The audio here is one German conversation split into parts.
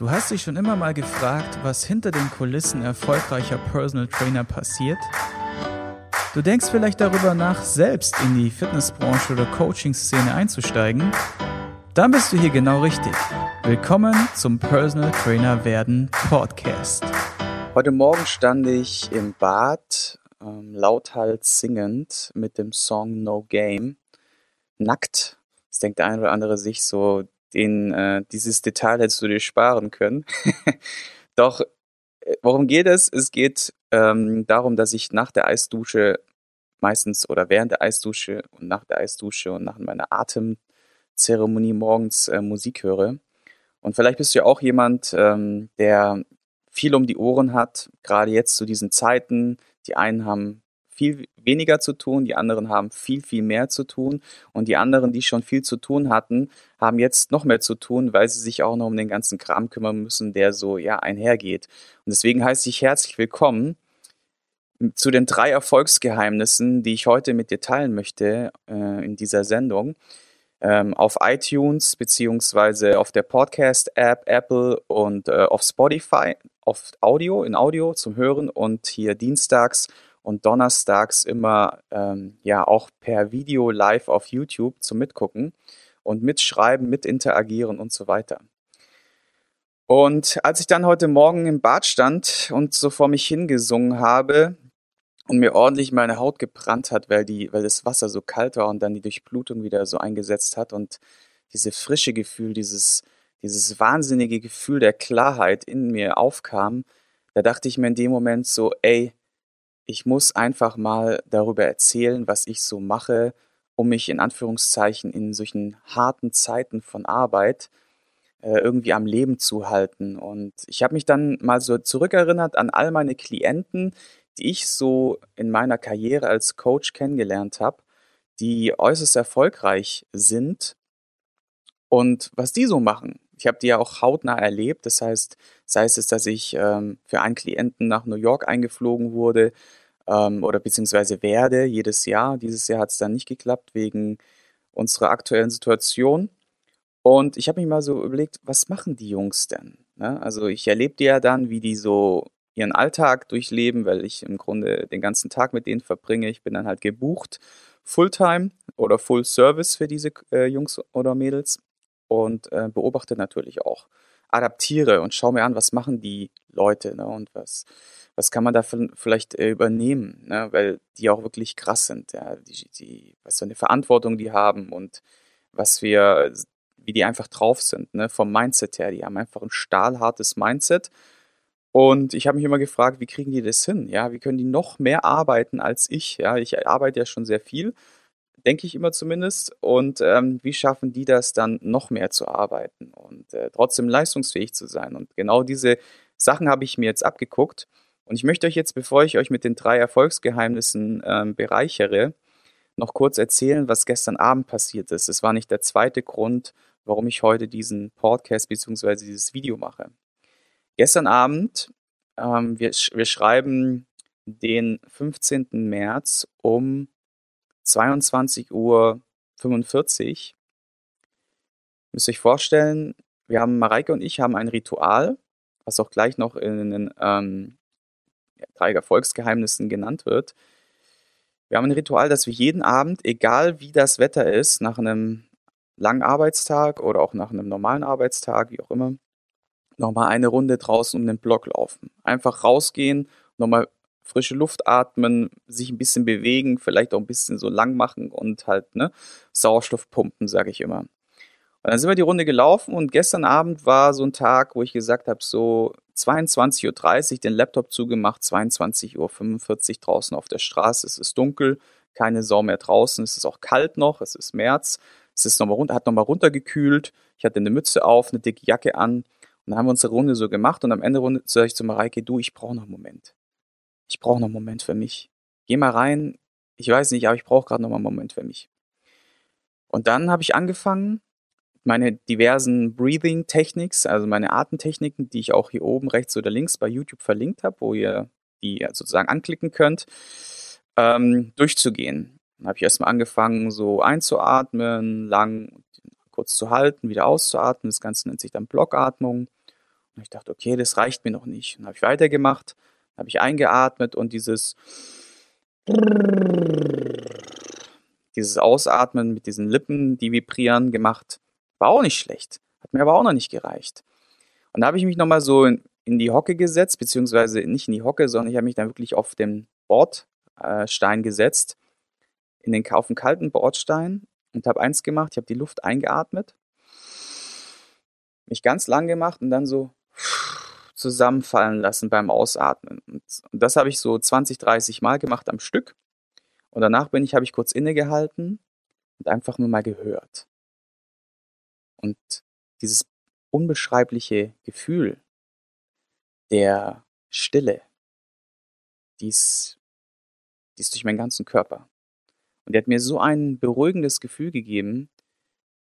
Du hast dich schon immer mal gefragt, was hinter den Kulissen erfolgreicher Personal Trainer passiert? Du denkst vielleicht darüber nach, selbst in die Fitnessbranche oder Coaching-Szene einzusteigen? Dann bist du hier genau richtig. Willkommen zum Personal Trainer werden Podcast. Heute Morgen stand ich im Bad, ähm, lauthals singend mit dem Song No Game, nackt. Das denkt der eine oder andere sich so, den, äh, dieses Detail hättest du dir sparen können. Doch, äh, worum geht es? Es geht ähm, darum, dass ich nach der Eisdusche meistens oder während der Eisdusche und nach der Eisdusche und nach meiner Atemzeremonie morgens äh, Musik höre. Und vielleicht bist du ja auch jemand, ähm, der viel um die Ohren hat, gerade jetzt zu diesen Zeiten. Die einen haben viel weniger zu tun, die anderen haben viel, viel mehr zu tun und die anderen, die schon viel zu tun hatten, haben jetzt noch mehr zu tun, weil sie sich auch noch um den ganzen Kram kümmern müssen, der so ja einhergeht. Und deswegen heiße ich herzlich willkommen zu den drei Erfolgsgeheimnissen, die ich heute mit dir teilen möchte äh, in dieser Sendung. Ähm, auf iTunes beziehungsweise auf der Podcast-App Apple und äh, auf Spotify, auf Audio, in Audio zum Hören und hier dienstags und donnerstags immer ähm, ja auch per Video live auf YouTube zum Mitgucken und mitschreiben, mitinteragieren und so weiter. Und als ich dann heute Morgen im Bad stand und so vor mich hingesungen habe und mir ordentlich meine Haut gebrannt hat, weil die, weil das Wasser so kalt war und dann die Durchblutung wieder so eingesetzt hat und diese frische Gefühl, dieses, dieses wahnsinnige Gefühl der Klarheit in mir aufkam, da dachte ich mir in dem Moment so, ey, ich muss einfach mal darüber erzählen, was ich so mache, um mich in Anführungszeichen in solchen harten Zeiten von Arbeit äh, irgendwie am Leben zu halten. Und ich habe mich dann mal so zurückerinnert an all meine Klienten, die ich so in meiner Karriere als Coach kennengelernt habe, die äußerst erfolgreich sind und was die so machen. Ich habe die ja auch hautnah erlebt. Das heißt, sei es, dass ich ähm, für einen Klienten nach New York eingeflogen wurde, ähm, oder beziehungsweise werde jedes Jahr. Dieses Jahr hat es dann nicht geklappt wegen unserer aktuellen Situation. Und ich habe mich mal so überlegt, was machen die Jungs denn? Ne? Also ich erlebe ja dann, wie die so ihren Alltag durchleben, weil ich im Grunde den ganzen Tag mit denen verbringe. Ich bin dann halt gebucht, Fulltime oder Full Service für diese äh, Jungs oder Mädels und äh, beobachte natürlich auch, adaptiere und schaue mir an, was machen die Leute ne? und was was kann man da vielleicht äh, übernehmen, ne? weil die auch wirklich krass sind, ja, die, die, was für eine Verantwortung die haben und was wir, wie die einfach drauf sind, ne? vom Mindset her. Die haben einfach ein stahlhartes Mindset. Und ich habe mich immer gefragt, wie kriegen die das hin? Ja, wie können die noch mehr arbeiten als ich? Ja, ich arbeite ja schon sehr viel, denke ich immer zumindest. Und ähm, wie schaffen die das dann noch mehr zu arbeiten und äh, trotzdem leistungsfähig zu sein? Und genau diese Sachen habe ich mir jetzt abgeguckt und ich möchte euch jetzt, bevor ich euch mit den drei Erfolgsgeheimnissen ähm, bereichere, noch kurz erzählen, was gestern Abend passiert ist. Es war nicht der zweite Grund, warum ich heute diesen Podcast bzw. dieses Video mache. Gestern Abend, ähm, wir, wir schreiben den 15. März um 22.45 Uhr. Müsst ihr euch vorstellen, wir haben, Mareike und ich haben ein Ritual, was auch gleich noch in den ähm, drei Erfolgsgeheimnissen genannt wird. Wir haben ein Ritual, dass wir jeden Abend, egal wie das Wetter ist, nach einem langen Arbeitstag oder auch nach einem normalen Arbeitstag, wie auch immer, nochmal eine Runde draußen um den Block laufen. Einfach rausgehen, nochmal frische Luft atmen, sich ein bisschen bewegen, vielleicht auch ein bisschen so lang machen und halt ne, Sauerstoff pumpen, sage ich immer. Und dann sind wir die Runde gelaufen und gestern Abend war so ein Tag, wo ich gesagt habe, so 22.30 Uhr den Laptop zugemacht, 22.45 Uhr draußen auf der Straße, es ist dunkel, keine Sau mehr draußen, es ist auch kalt noch, es ist März, es ist noch mal runter, hat nochmal runtergekühlt, ich hatte eine Mütze auf, eine dicke Jacke an. Und dann haben wir unsere Runde so gemacht und am Ende Runde sage ich zu Mareike, du, ich brauche noch einen Moment. Ich brauche noch einen Moment für mich. Geh mal rein, ich weiß nicht, aber ich brauche gerade noch mal einen Moment für mich. Und dann habe ich angefangen, meine diversen Breathing Techniques, also meine Atemtechniken, die ich auch hier oben rechts oder links bei YouTube verlinkt habe, wo ihr die sozusagen anklicken könnt, ähm, durchzugehen. Dann habe ich erstmal angefangen, so einzuatmen, lang kurz zu halten, wieder auszuatmen. Das Ganze nennt sich dann Blockatmung. Und ich dachte, okay, das reicht mir noch nicht. Dann habe ich weitergemacht, habe ich eingeatmet und dieses dieses Ausatmen mit diesen Lippen, die vibrieren, gemacht. War auch nicht schlecht. Hat mir aber auch noch nicht gereicht. Und da habe ich mich nochmal so in, in, die Hocke gesetzt, beziehungsweise nicht in die Hocke, sondern ich habe mich dann wirklich auf den Bordstein gesetzt, in den, auf den kalten Bordstein und habe eins gemacht, ich habe die Luft eingeatmet, mich ganz lang gemacht und dann so zusammenfallen lassen beim Ausatmen. Und, das habe ich so 20, 30 Mal gemacht am Stück. Und danach bin ich, habe ich kurz innegehalten und einfach nur mal gehört. Und dieses unbeschreibliche Gefühl der Stille, die ist durch meinen ganzen Körper. Und die hat mir so ein beruhigendes Gefühl gegeben,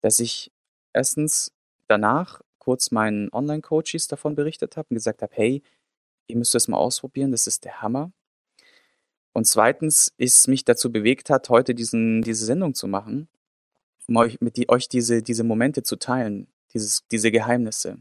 dass ich erstens danach kurz meinen Online-Coaches davon berichtet habe und gesagt habe, hey, ihr müsst das mal ausprobieren, das ist der Hammer. Und zweitens ist mich dazu bewegt hat, heute diesen, diese Sendung zu machen, um euch, mit die, euch diese, diese Momente zu teilen, dieses, diese Geheimnisse.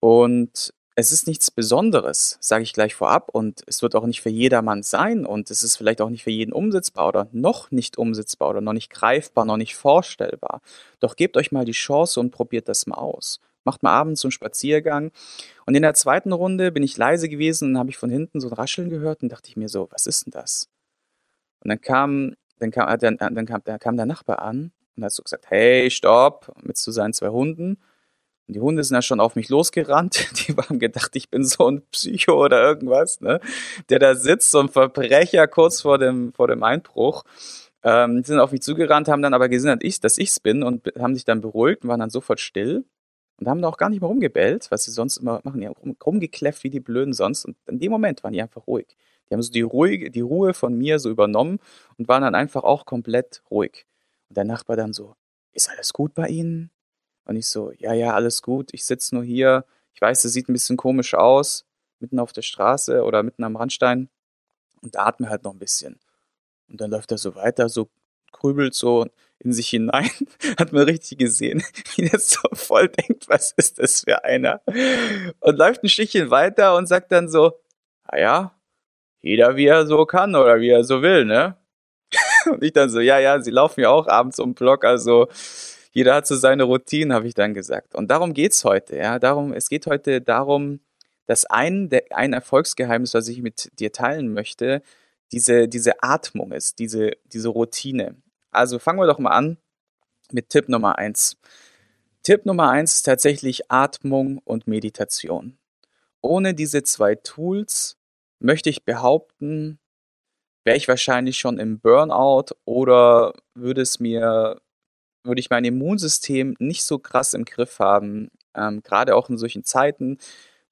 Und es ist nichts Besonderes, sage ich gleich vorab, und es wird auch nicht für jedermann sein und es ist vielleicht auch nicht für jeden umsetzbar oder noch nicht umsetzbar oder noch nicht greifbar, noch nicht vorstellbar. Doch gebt euch mal die Chance und probiert das mal aus. Macht mal abends so einen Spaziergang. Und in der zweiten Runde bin ich leise gewesen und habe ich von hinten so ein Rascheln gehört und dachte ich mir so, was ist denn das? Und dann kam, dann kam, dann, dann kam, dann kam der Nachbar an und hat so gesagt, hey, stopp, mit zu seinen zwei Hunden. Und die Hunde sind ja schon auf mich losgerannt. Die haben gedacht, ich bin so ein Psycho oder irgendwas, ne? Der da sitzt, so ein Verbrecher kurz vor dem, vor dem Einbruch. Ähm, die sind auf mich zugerannt, haben dann aber gesehen, dass ich, dass bin und haben sich dann beruhigt und waren dann sofort still und haben da auch gar nicht mehr rumgebellt, was sie sonst immer machen. Die haben rumgekläfft wie die Blöden sonst. Und in dem Moment waren die einfach ruhig. Die haben so die, ruhige, die Ruhe von mir so übernommen und waren dann einfach auch komplett ruhig. Und der Nachbar dann so, ist alles gut bei Ihnen? Und ich so, ja, ja, alles gut. Ich sitze nur hier. Ich weiß, es sieht ein bisschen komisch aus, mitten auf der Straße oder mitten am Randstein und atme halt noch ein bisschen. Und dann läuft er so weiter, so grübelt so in sich hinein, hat man richtig gesehen, wie der so voll denkt, was ist das für einer? Und läuft ein Stückchen weiter und sagt dann so, naja, jeder wie er so kann oder wie er so will, ne? Und ich dann so, ja, ja, sie laufen ja auch abends um den Block, also jeder hat so seine Routinen, habe ich dann gesagt. Und darum geht's heute, ja. Darum, es geht heute darum, dass ein, der, ein Erfolgsgeheimnis, was ich mit dir teilen möchte, diese, diese Atmung ist, diese, diese Routine. Also fangen wir doch mal an mit Tipp Nummer eins. Tipp Nummer eins ist tatsächlich Atmung und Meditation. Ohne diese zwei Tools möchte ich behaupten, wäre ich wahrscheinlich schon im Burnout oder würde es mir würde ich mein Immunsystem nicht so krass im Griff haben, ähm, gerade auch in solchen Zeiten,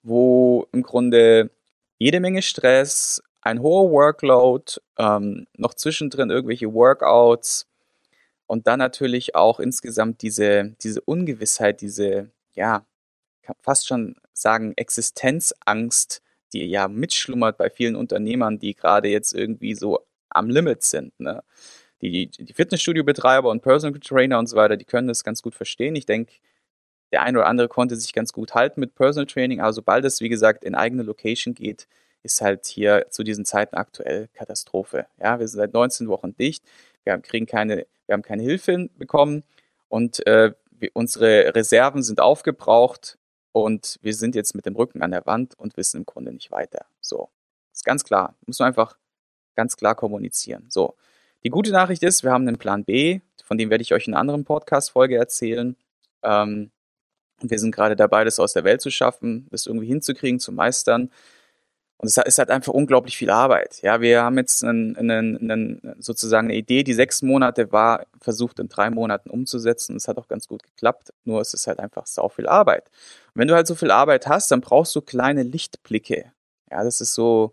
wo im Grunde jede Menge Stress, ein hoher Workload, ähm, noch zwischendrin irgendwelche Workouts und dann natürlich auch insgesamt diese, diese Ungewissheit, diese, ja, fast schon sagen, Existenzangst, die ja mitschlummert bei vielen Unternehmern, die gerade jetzt irgendwie so am Limit sind. Ne? Die, die Fitnessstudio-Betreiber und Personal Trainer und so weiter, die können das ganz gut verstehen. Ich denke, der eine oder andere konnte sich ganz gut halten mit Personal Training, aber sobald es, wie gesagt, in eigene Location geht, ist halt hier zu diesen Zeiten aktuell Katastrophe. Ja, wir sind seit 19 Wochen dicht, wir haben, kriegen keine, wir haben keine Hilfe bekommen und äh, wir, unsere Reserven sind aufgebraucht und wir sind jetzt mit dem Rücken an der Wand und wissen im Grunde nicht weiter. So, ist ganz klar, muss man einfach ganz klar kommunizieren. So, die gute Nachricht ist, wir haben einen Plan B, von dem werde ich euch in einer anderen Podcast-Folge erzählen. Ähm, und wir sind gerade dabei, das aus der Welt zu schaffen, das irgendwie hinzukriegen, zu meistern. Und es ist halt einfach unglaublich viel Arbeit. Ja, wir haben jetzt einen, einen, einen, sozusagen eine Idee, die sechs Monate war, versucht in drei Monaten umzusetzen. Es hat auch ganz gut geklappt. Nur es ist halt einfach sau viel Arbeit. Und wenn du halt so viel Arbeit hast, dann brauchst du kleine Lichtblicke. Ja, das ist so,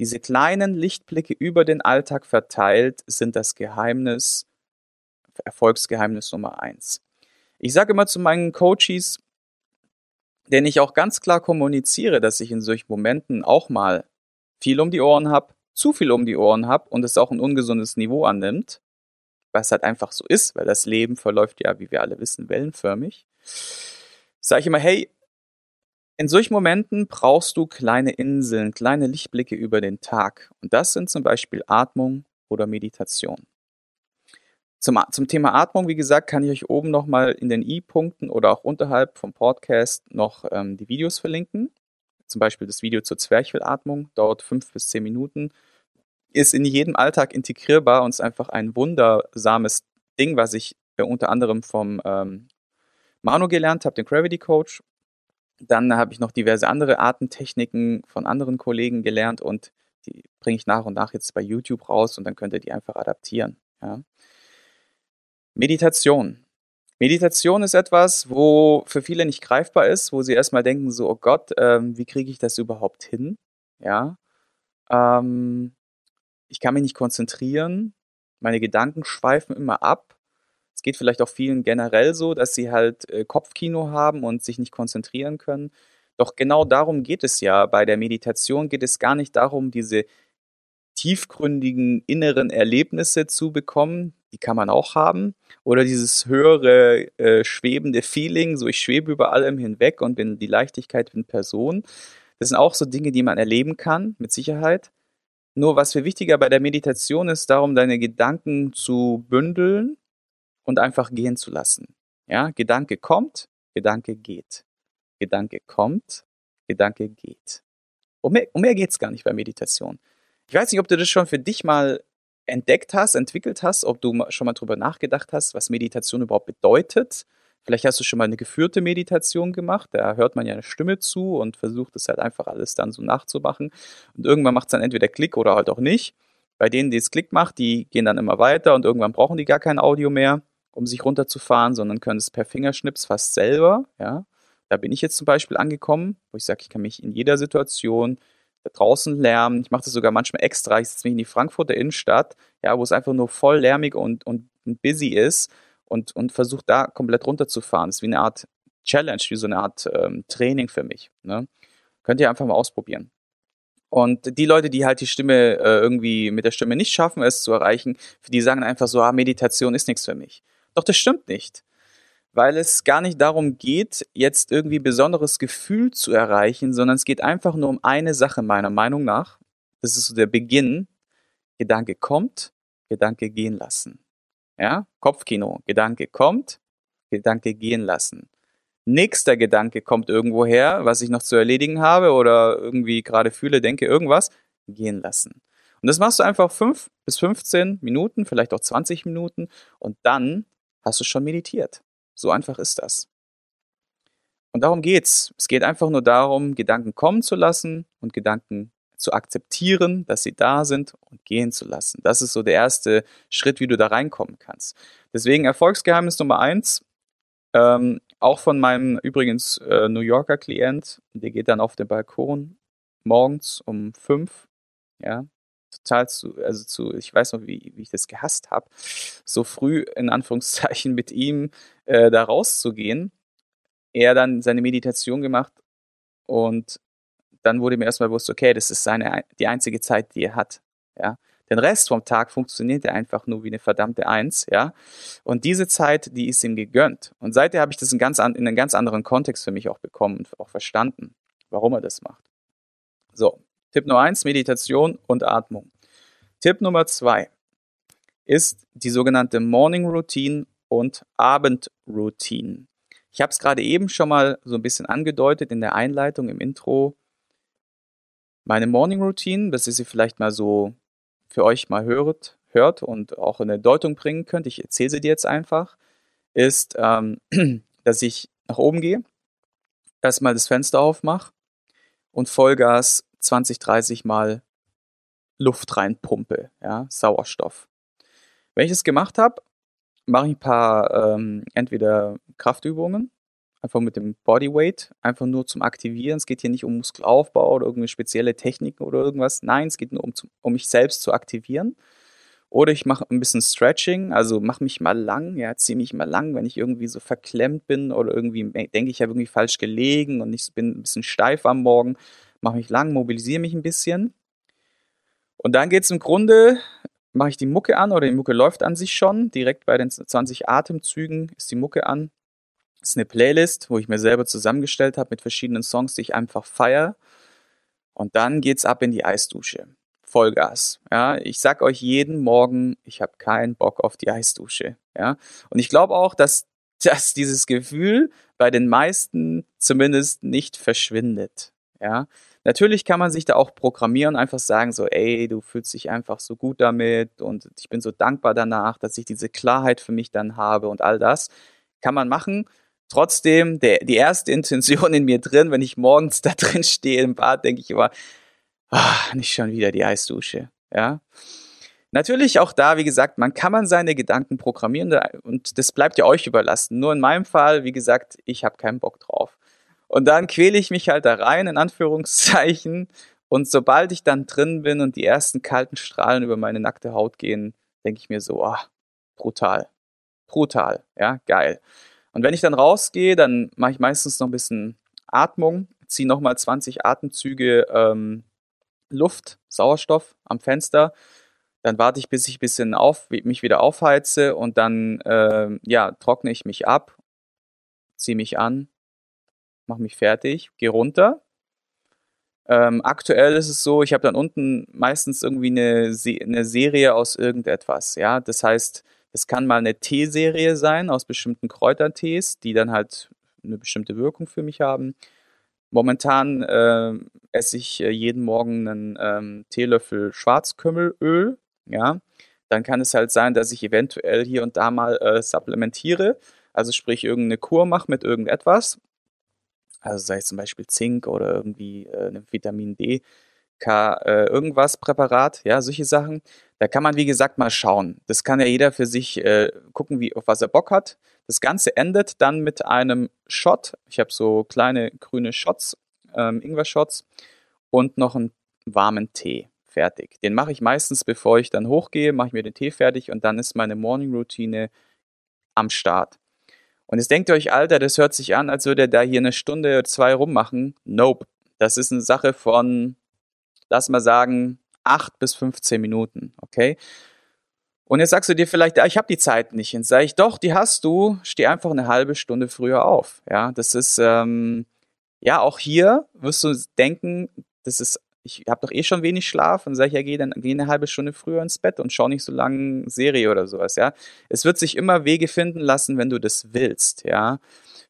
diese kleinen Lichtblicke über den Alltag verteilt sind das Geheimnis, Erfolgsgeheimnis Nummer eins. Ich sage immer zu meinen Coaches, denen ich auch ganz klar kommuniziere, dass ich in solchen Momenten auch mal viel um die Ohren habe, zu viel um die Ohren habe und es auch ein ungesundes Niveau annimmt, was halt einfach so ist, weil das Leben verläuft ja, wie wir alle wissen, wellenförmig. Sage ich immer, hey, in solchen Momenten brauchst du kleine Inseln, kleine Lichtblicke über den Tag. Und das sind zum Beispiel Atmung oder Meditation. Zum, zum Thema Atmung, wie gesagt, kann ich euch oben nochmal in den i-Punkten oder auch unterhalb vom Podcast noch ähm, die Videos verlinken. Zum Beispiel das Video zur Zwerchfellatmung, dauert fünf bis zehn Minuten, ist in jedem Alltag integrierbar und ist einfach ein wundersames Ding, was ich äh, unter anderem vom ähm, Manu gelernt habe, den Gravity Coach. Dann habe ich noch diverse andere Atemtechniken von anderen Kollegen gelernt und die bringe ich nach und nach jetzt bei YouTube raus und dann könnt ihr die einfach adaptieren. Ja. Meditation. Meditation ist etwas, wo für viele nicht greifbar ist, wo sie erstmal denken, so, oh Gott, ähm, wie kriege ich das überhaupt hin? Ja. Ähm, ich kann mich nicht konzentrieren, meine Gedanken schweifen immer ab. Es geht vielleicht auch vielen generell so, dass sie halt äh, Kopfkino haben und sich nicht konzentrieren können. Doch genau darum geht es ja. Bei der Meditation geht es gar nicht darum, diese tiefgründigen inneren Erlebnisse zu bekommen, die kann man auch haben. Oder dieses höhere, äh, schwebende Feeling, so ich schwebe über allem hinweg und bin die Leichtigkeit in Person. Das sind auch so Dinge, die man erleben kann, mit Sicherheit. Nur was viel wichtiger bei der Meditation ist, darum deine Gedanken zu bündeln und einfach gehen zu lassen. Ja, Gedanke kommt, Gedanke geht. Gedanke kommt, Gedanke geht. Um mehr, um mehr geht es gar nicht bei Meditation. Ich weiß nicht, ob du das schon für dich mal entdeckt hast, entwickelt hast, ob du schon mal drüber nachgedacht hast, was Meditation überhaupt bedeutet. Vielleicht hast du schon mal eine geführte Meditation gemacht, da hört man ja eine Stimme zu und versucht es halt einfach alles dann so nachzumachen. Und irgendwann macht es dann entweder Klick oder halt auch nicht. Bei denen, die es Klick macht, die gehen dann immer weiter und irgendwann brauchen die gar kein Audio mehr, um sich runterzufahren, sondern können es per Fingerschnips fast selber. Ja, da bin ich jetzt zum Beispiel angekommen, wo ich sage, ich kann mich in jeder Situation da draußen Lärm. Ich mache das sogar manchmal extra. Ich setze mich in die Frankfurter Innenstadt, ja, wo es einfach nur voll lärmig und, und busy ist und, und versuche da komplett runterzufahren. Das ist wie eine Art Challenge, wie so eine Art ähm, Training für mich. Ne? Könnt ihr einfach mal ausprobieren. Und die Leute, die halt die Stimme äh, irgendwie mit der Stimme nicht schaffen, es zu erreichen, für die sagen einfach so, ah, Meditation ist nichts für mich. Doch das stimmt nicht weil es gar nicht darum geht, jetzt irgendwie besonderes Gefühl zu erreichen, sondern es geht einfach nur um eine Sache meiner Meinung nach. Das ist so der Beginn. Gedanke kommt, Gedanke gehen lassen. Ja, Kopfkino. Gedanke kommt, Gedanke gehen lassen. Nächster Gedanke kommt irgendwo her, was ich noch zu erledigen habe oder irgendwie gerade fühle, denke irgendwas, gehen lassen. Und das machst du einfach fünf bis 15 Minuten, vielleicht auch 20 Minuten und dann hast du schon meditiert. So einfach ist das. Und darum geht's. Es geht einfach nur darum, Gedanken kommen zu lassen und Gedanken zu akzeptieren, dass sie da sind und gehen zu lassen. Das ist so der erste Schritt, wie du da reinkommen kannst. Deswegen Erfolgsgeheimnis Nummer eins, ähm, auch von meinem übrigens äh, New Yorker Klient, der geht dann auf den Balkon morgens um fünf, ja, total zu, also zu, ich weiß noch, wie, wie ich das gehasst habe, so früh in Anführungszeichen mit ihm äh, da rauszugehen. Er dann seine Meditation gemacht und dann wurde mir erstmal bewusst, okay, das ist seine, die einzige Zeit, die er hat. Ja. Den Rest vom Tag funktioniert er einfach nur wie eine verdammte Eins, ja. Und diese Zeit, die ist ihm gegönnt. Und seitdem habe ich das in, ganz an, in einen ganz anderen Kontext für mich auch bekommen und auch verstanden, warum er das macht. So, Tipp Nummer eins, Meditation und Atmung. Tipp Nummer zwei ist die sogenannte Morning Routine und Abend Routine. Ich habe es gerade eben schon mal so ein bisschen angedeutet in der Einleitung, im Intro. Meine Morning Routine, dass ihr sie vielleicht mal so für euch mal hört, hört und auch in eine Deutung bringen könnt, ich erzähle sie dir jetzt einfach, ist, ähm, dass ich nach oben gehe, erstmal das Fenster aufmache und Vollgas 20, 30 Mal Luft reinpumpe, ja, Sauerstoff. Wenn ich es gemacht habe, mache ich ein paar ähm, entweder Kraftübungen, einfach mit dem Bodyweight, einfach nur zum Aktivieren. Es geht hier nicht um Muskelaufbau oder irgendeine spezielle Techniken oder irgendwas. Nein, es geht nur um, um mich selbst zu aktivieren. Oder ich mache ein bisschen Stretching, also mache mich mal lang, ja, ziehe mich mal lang, wenn ich irgendwie so verklemmt bin oder irgendwie denke, ich habe irgendwie falsch gelegen und ich bin ein bisschen steif am Morgen, mache mich lang, mobilisiere mich ein bisschen. Und dann geht es im Grunde, mache ich die Mucke an oder die Mucke läuft an sich schon. Direkt bei den 20 Atemzügen ist die Mucke an. Das ist eine Playlist, wo ich mir selber zusammengestellt habe mit verschiedenen Songs, die ich einfach feiere. Und dann geht's ab in die Eisdusche. Vollgas. Ja, ich sag euch jeden Morgen, ich habe keinen Bock auf die Eisdusche. Ja, und ich glaube auch, dass, dass dieses Gefühl bei den meisten zumindest nicht verschwindet. Ja, natürlich kann man sich da auch programmieren, einfach sagen so, ey, du fühlst dich einfach so gut damit und ich bin so dankbar danach, dass ich diese Klarheit für mich dann habe und all das kann man machen. Trotzdem, der, die erste Intention in mir drin, wenn ich morgens da drin stehe im Bad, denke ich immer, ah, nicht schon wieder die Eisdusche, ja. Natürlich auch da, wie gesagt, man kann man seine Gedanken programmieren und das bleibt ja euch überlassen. Nur in meinem Fall, wie gesagt, ich habe keinen Bock drauf. Und dann quäle ich mich halt da rein, in Anführungszeichen. Und sobald ich dann drin bin und die ersten kalten Strahlen über meine nackte Haut gehen, denke ich mir so, ah, brutal. Brutal, ja, geil. Und wenn ich dann rausgehe, dann mache ich meistens noch ein bisschen Atmung, ziehe nochmal 20 Atemzüge ähm, Luft, Sauerstoff am Fenster. Dann warte ich, bis ich ein bisschen auf, mich wieder aufheize und dann äh, ja, trockne ich mich ab, ziehe mich an, mache mich fertig, gehe runter. Ähm, aktuell ist es so, ich habe dann unten meistens irgendwie eine, Se eine Serie aus irgendetwas. Ja, das heißt, es kann mal eine Teeserie sein aus bestimmten Kräutertees, die dann halt eine bestimmte Wirkung für mich haben. Momentan äh, esse ich äh, jeden Morgen einen ähm, Teelöffel Schwarzkümmelöl. Ja, dann kann es halt sein, dass ich eventuell hier und da mal äh, supplementiere, also sprich irgendeine Kur mache mit irgendetwas. Also sei es zum Beispiel Zink oder irgendwie äh, ein Vitamin D, K, äh, irgendwas Präparat, ja, solche Sachen. Da kann man, wie gesagt, mal schauen. Das kann ja jeder für sich äh, gucken, wie, auf was er Bock hat. Das Ganze endet dann mit einem Shot. Ich habe so kleine grüne Shots, ähm, Ingwer-Shots und noch einen warmen Tee fertig. Den mache ich meistens, bevor ich dann hochgehe, mache ich mir den Tee fertig und dann ist meine Morning-Routine am Start. Und jetzt denkt ihr euch, Alter, das hört sich an, als würde er da hier eine Stunde oder zwei rummachen. Nope. Das ist eine Sache von, lass mal sagen, acht bis 15 Minuten, okay? Und jetzt sagst du dir vielleicht, ja, ich habe die Zeit nicht. Und sage ich, doch, die hast du. Steh einfach eine halbe Stunde früher auf. Ja, das ist ähm, ja auch hier wirst du denken, das ist, ich habe doch eh schon wenig Schlaf und sage ich, ja, geh dann geh eine halbe Stunde früher ins Bett und schau nicht so lange Serie oder sowas. Ja, es wird sich immer Wege finden lassen, wenn du das willst. Ja,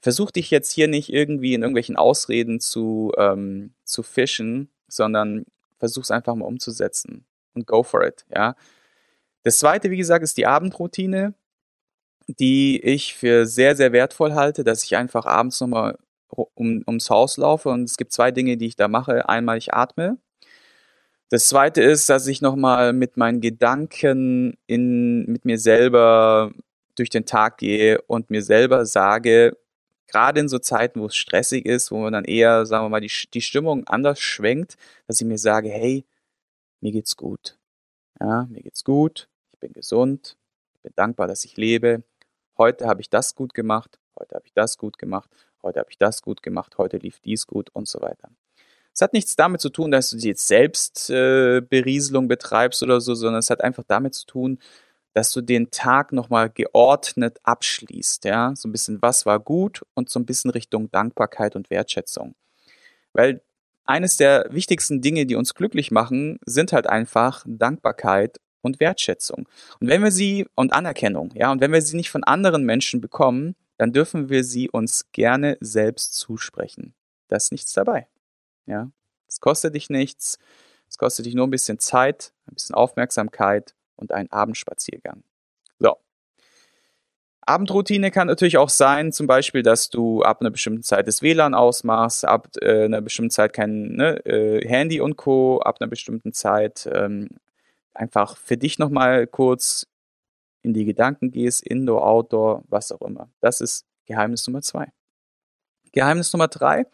versuch dich jetzt hier nicht irgendwie in irgendwelchen Ausreden zu ähm, zu fischen, sondern versuch es einfach mal umzusetzen und go for it. Ja das zweite, wie gesagt, ist die Abendroutine, die ich für sehr, sehr wertvoll halte, dass ich einfach abends nochmal um, ums Haus laufe und es gibt zwei Dinge, die ich da mache. Einmal, ich atme. Das zweite ist, dass ich nochmal mit meinen Gedanken in, mit mir selber durch den Tag gehe und mir selber sage, gerade in so Zeiten, wo es stressig ist, wo man dann eher, sagen wir mal, die, die Stimmung anders schwenkt, dass ich mir sage, hey, mir geht's gut. Ja, mir geht's gut bin gesund, ich bin dankbar, dass ich lebe. Heute habe ich das gut gemacht, heute habe ich das gut gemacht, heute habe ich das gut gemacht, heute lief dies gut und so weiter. Es hat nichts damit zu tun, dass du jetzt selbst äh, Berieselung betreibst oder so, sondern es hat einfach damit zu tun, dass du den Tag nochmal geordnet abschließt, ja, so ein bisschen was war gut und so ein bisschen Richtung Dankbarkeit und Wertschätzung. Weil eines der wichtigsten Dinge, die uns glücklich machen, sind halt einfach Dankbarkeit und Wertschätzung. Und wenn wir sie und Anerkennung, ja, und wenn wir sie nicht von anderen Menschen bekommen, dann dürfen wir sie uns gerne selbst zusprechen. Da ist nichts dabei. Ja, es kostet dich nichts. Es kostet dich nur ein bisschen Zeit, ein bisschen Aufmerksamkeit und einen Abendspaziergang. So. Abendroutine kann natürlich auch sein, zum Beispiel, dass du ab einer bestimmten Zeit das WLAN ausmachst, ab äh, einer bestimmten Zeit kein ne, äh, Handy und Co., ab einer bestimmten Zeit ähm, einfach für dich nochmal kurz in die Gedanken gehst, Indoor, Outdoor, was auch immer. Das ist Geheimnis Nummer zwei. Geheimnis Nummer drei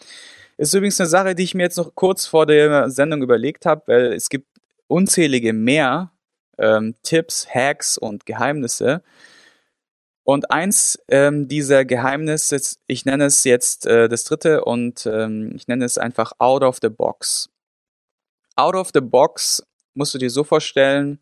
ist übrigens eine Sache, die ich mir jetzt noch kurz vor der Sendung überlegt habe, weil es gibt unzählige mehr ähm, Tipps, Hacks und Geheimnisse. Und eins ähm, dieser Geheimnisse, ich nenne es jetzt äh, das dritte und ähm, ich nenne es einfach Out of the Box. Out of the Box musst du dir so vorstellen,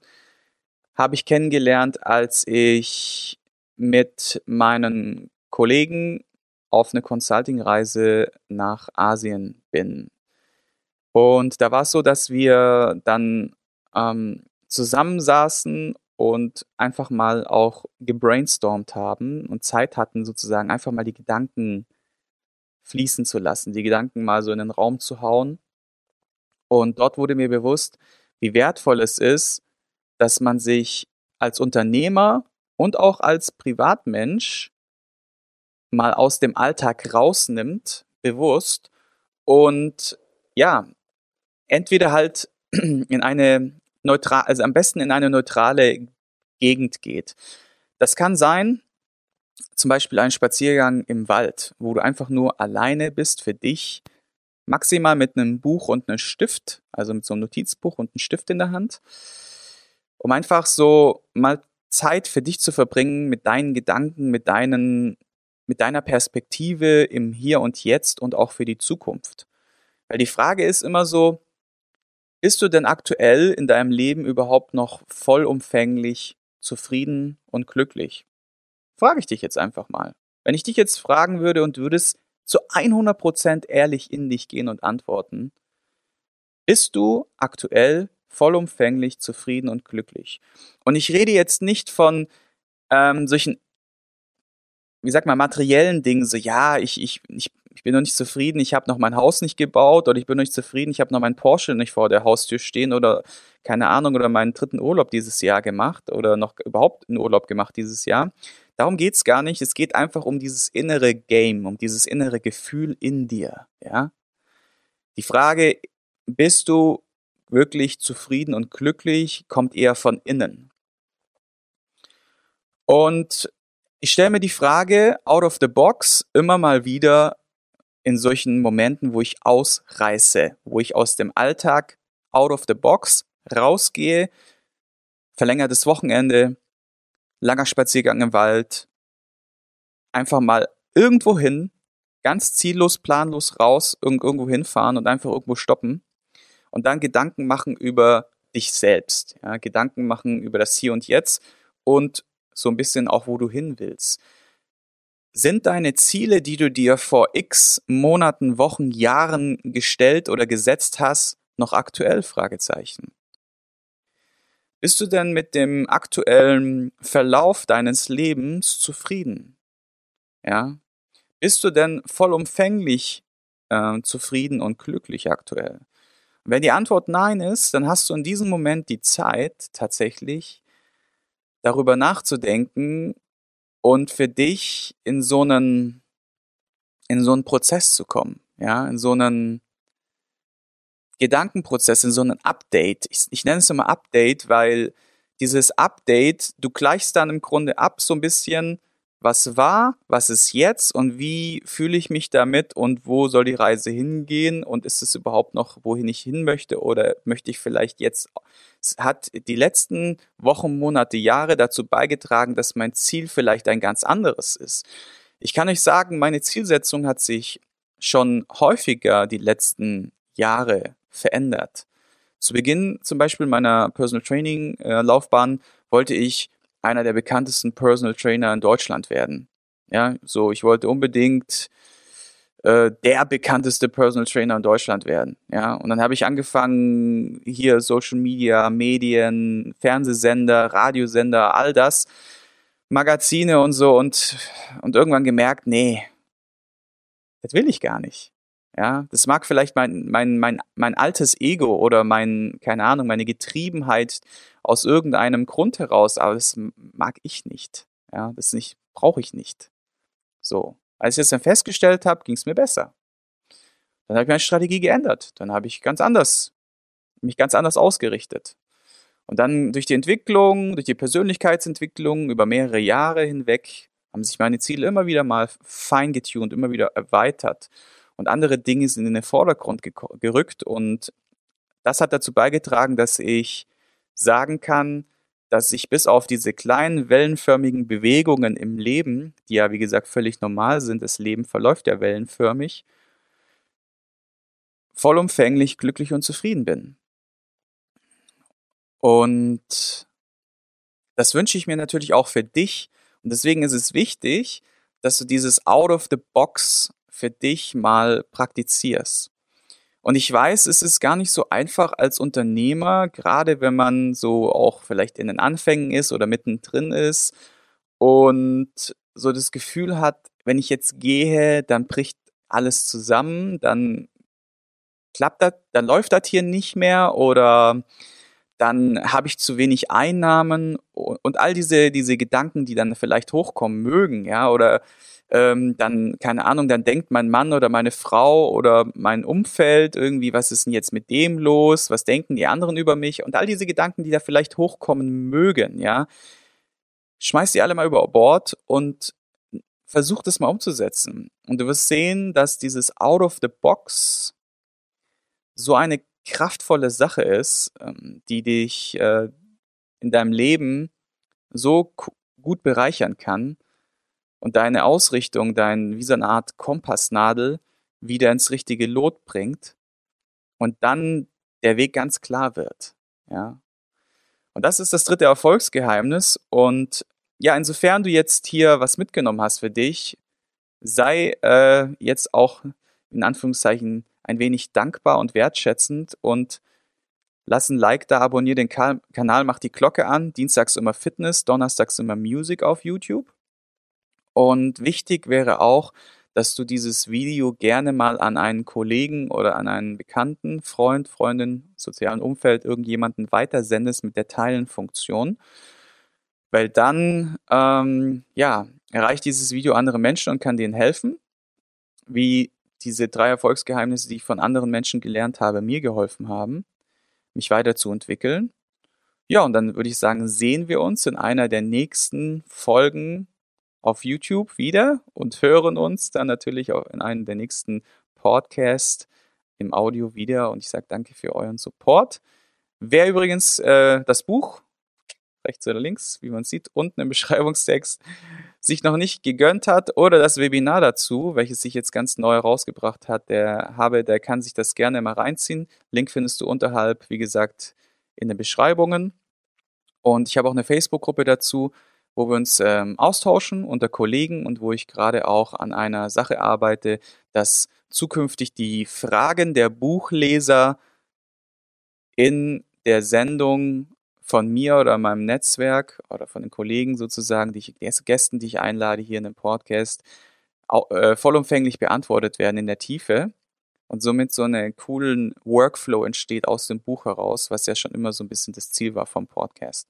habe ich kennengelernt, als ich mit meinen Kollegen auf eine Consulting-Reise nach Asien bin. Und da war es so, dass wir dann ähm, zusammensaßen und einfach mal auch gebrainstormt haben und Zeit hatten, sozusagen einfach mal die Gedanken fließen zu lassen, die Gedanken mal so in den Raum zu hauen. Und dort wurde mir bewusst, wie wertvoll es ist, dass man sich als Unternehmer und auch als Privatmensch mal aus dem Alltag rausnimmt, bewusst und ja, entweder halt in eine neutral, also am besten in eine neutrale Gegend geht. Das kann sein, zum Beispiel ein Spaziergang im Wald, wo du einfach nur alleine bist für dich, maximal mit einem Buch und einem Stift, also mit so einem Notizbuch und einem Stift in der Hand, um einfach so mal Zeit für dich zu verbringen mit deinen Gedanken, mit deinen, mit deiner Perspektive im Hier und Jetzt und auch für die Zukunft. Weil die Frage ist immer so, bist du denn aktuell in deinem Leben überhaupt noch vollumfänglich zufrieden und glücklich? Frage ich dich jetzt einfach mal. Wenn ich dich jetzt fragen würde und würdest zu 100% ehrlich in dich gehen und antworten, bist du aktuell vollumfänglich zufrieden und glücklich? Und ich rede jetzt nicht von ähm, solchen, wie sagt man, materiellen Dingen, so ja, ich, ich, ich ich bin noch nicht zufrieden, ich habe noch mein Haus nicht gebaut oder ich bin noch nicht zufrieden, ich habe noch meinen Porsche nicht vor der Haustür stehen oder keine Ahnung oder meinen dritten Urlaub dieses Jahr gemacht oder noch überhaupt einen Urlaub gemacht dieses Jahr. Darum geht es gar nicht. Es geht einfach um dieses innere Game, um dieses innere Gefühl in dir. Ja? Die Frage, bist du wirklich zufrieden und glücklich, kommt eher von innen. Und ich stelle mir die Frage out of the box immer mal wieder, in solchen Momenten, wo ich ausreiße, wo ich aus dem Alltag out of the box rausgehe, verlängertes Wochenende, langer Spaziergang im Wald, einfach mal irgendwo hin, ganz ziellos, planlos raus, irgendwo hinfahren und einfach irgendwo stoppen und dann Gedanken machen über dich selbst, ja, Gedanken machen über das Hier und Jetzt und so ein bisschen auch, wo du hin willst. Sind deine Ziele, die du dir vor x Monaten, Wochen, Jahren gestellt oder gesetzt hast, noch aktuell? Fragezeichen. Bist du denn mit dem aktuellen Verlauf deines Lebens zufrieden? Ja? Bist du denn vollumfänglich äh, zufrieden und glücklich aktuell? Wenn die Antwort nein ist, dann hast du in diesem Moment die Zeit, tatsächlich darüber nachzudenken, und für dich in so einen, in so einen Prozess zu kommen, ja, in so einen Gedankenprozess, in so einen Update. Ich, ich nenne es immer Update, weil dieses Update, du gleichst dann im Grunde ab so ein bisschen, was war, was ist jetzt und wie fühle ich mich damit und wo soll die Reise hingehen und ist es überhaupt noch, wohin ich hin möchte oder möchte ich vielleicht jetzt, hat die letzten Wochen, Monate, Jahre dazu beigetragen, dass mein Ziel vielleicht ein ganz anderes ist. Ich kann euch sagen, meine Zielsetzung hat sich schon häufiger die letzten Jahre verändert. Zu Beginn zum Beispiel meiner Personal Training äh, Laufbahn wollte ich einer der bekanntesten Personal Trainer in Deutschland werden. Ja, so ich wollte unbedingt äh, der bekannteste Personal Trainer in Deutschland werden. Ja, und dann habe ich angefangen hier Social Media, Medien, Fernsehsender, Radiosender, all das, Magazine und so und und irgendwann gemerkt, nee, das will ich gar nicht. Ja, das mag vielleicht mein, mein, mein, mein altes Ego oder mein, keine Ahnung, meine Getriebenheit aus irgendeinem Grund heraus, aber das mag ich nicht. Ja, das nicht, brauche ich nicht. So. Als ich das dann festgestellt habe, ging es mir besser. Dann habe ich meine Strategie geändert. Dann habe ich ganz anders, mich ganz anders ausgerichtet. Und dann durch die Entwicklung, durch die Persönlichkeitsentwicklung über mehrere Jahre hinweg haben sich meine Ziele immer wieder mal fein getuned, immer wieder erweitert und andere Dinge sind in den Vordergrund gerückt und das hat dazu beigetragen, dass ich sagen kann, dass ich bis auf diese kleinen wellenförmigen Bewegungen im Leben, die ja wie gesagt völlig normal sind, das Leben verläuft ja wellenförmig, vollumfänglich glücklich und zufrieden bin. Und das wünsche ich mir natürlich auch für dich. Und deswegen ist es wichtig, dass du dieses Out of the Box für dich mal praktizierst. Und ich weiß, es ist gar nicht so einfach als Unternehmer, gerade wenn man so auch vielleicht in den Anfängen ist oder mittendrin ist und so das Gefühl hat, wenn ich jetzt gehe, dann bricht alles zusammen, dann klappt das, dann läuft das hier nicht mehr oder dann habe ich zu wenig Einnahmen und all diese, diese Gedanken, die dann vielleicht hochkommen mögen, ja, oder ähm, dann, keine Ahnung, dann denkt mein Mann oder meine Frau oder mein Umfeld irgendwie, was ist denn jetzt mit dem los, was denken die anderen über mich und all diese Gedanken, die da vielleicht hochkommen mögen, ja, schmeiß die alle mal über Bord und versuch das mal umzusetzen. Und du wirst sehen, dass dieses Out of the Box so eine kraftvolle Sache ist, ähm, die dich äh, in deinem Leben so gut bereichern kann und deine Ausrichtung, dein, wie so eine Art Kompassnadel wieder ins richtige Lot bringt und dann der Weg ganz klar wird. Ja. Und das ist das dritte Erfolgsgeheimnis. Und ja, insofern du jetzt hier was mitgenommen hast für dich, sei äh, jetzt auch in Anführungszeichen ein wenig dankbar und wertschätzend und lass ein Like da, abonniere den Kanal, mach die Glocke an. Dienstags immer Fitness, donnerstags immer Music auf YouTube. Und wichtig wäre auch, dass du dieses Video gerne mal an einen Kollegen oder an einen Bekannten, Freund, Freundin, sozialen Umfeld, irgendjemanden weitersendest mit der Teilen-Funktion. Weil dann, ähm, ja, erreicht dieses Video andere Menschen und kann denen helfen. Wie diese drei Erfolgsgeheimnisse, die ich von anderen Menschen gelernt habe, mir geholfen haben, mich weiterzuentwickeln. Ja, und dann würde ich sagen, sehen wir uns in einer der nächsten Folgen auf YouTube wieder und hören uns dann natürlich auch in einem der nächsten Podcasts im Audio wieder. Und ich sage danke für euren Support. Wer übrigens äh, das Buch rechts oder links, wie man sieht, unten im Beschreibungstext sich noch nicht gegönnt hat oder das Webinar dazu, welches sich jetzt ganz neu rausgebracht hat, der habe, der kann sich das gerne mal reinziehen. Link findest du unterhalb, wie gesagt, in den Beschreibungen. Und ich habe auch eine Facebook-Gruppe dazu, wo wir uns ähm, austauschen unter Kollegen und wo ich gerade auch an einer Sache arbeite, dass zukünftig die Fragen der Buchleser in der Sendung von mir oder meinem Netzwerk oder von den Kollegen sozusagen, die ich, Gästen, die ich einlade hier in den Podcast, äh, vollumfänglich beantwortet werden in der Tiefe und somit so einen coolen Workflow entsteht aus dem Buch heraus, was ja schon immer so ein bisschen das Ziel war vom Podcast.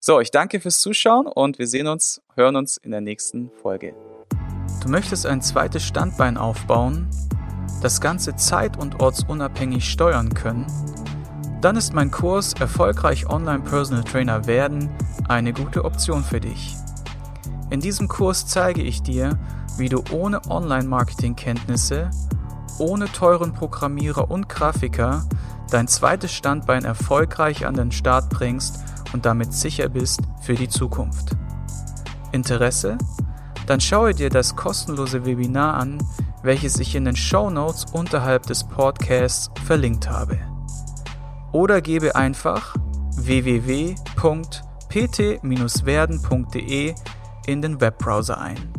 So, ich danke fürs Zuschauen und wir sehen uns, hören uns in der nächsten Folge. Du möchtest ein zweites Standbein aufbauen, das Ganze zeit- und ortsunabhängig steuern können dann ist mein Kurs Erfolgreich Online Personal Trainer werden eine gute Option für dich. In diesem Kurs zeige ich dir, wie du ohne Online-Marketing-Kenntnisse, ohne teuren Programmierer und Grafiker dein zweites Standbein erfolgreich an den Start bringst und damit sicher bist für die Zukunft. Interesse? Dann schaue dir das kostenlose Webinar an, welches ich in den Show Notes unterhalb des Podcasts verlinkt habe oder gebe einfach www.pt-werden.de in den Webbrowser ein.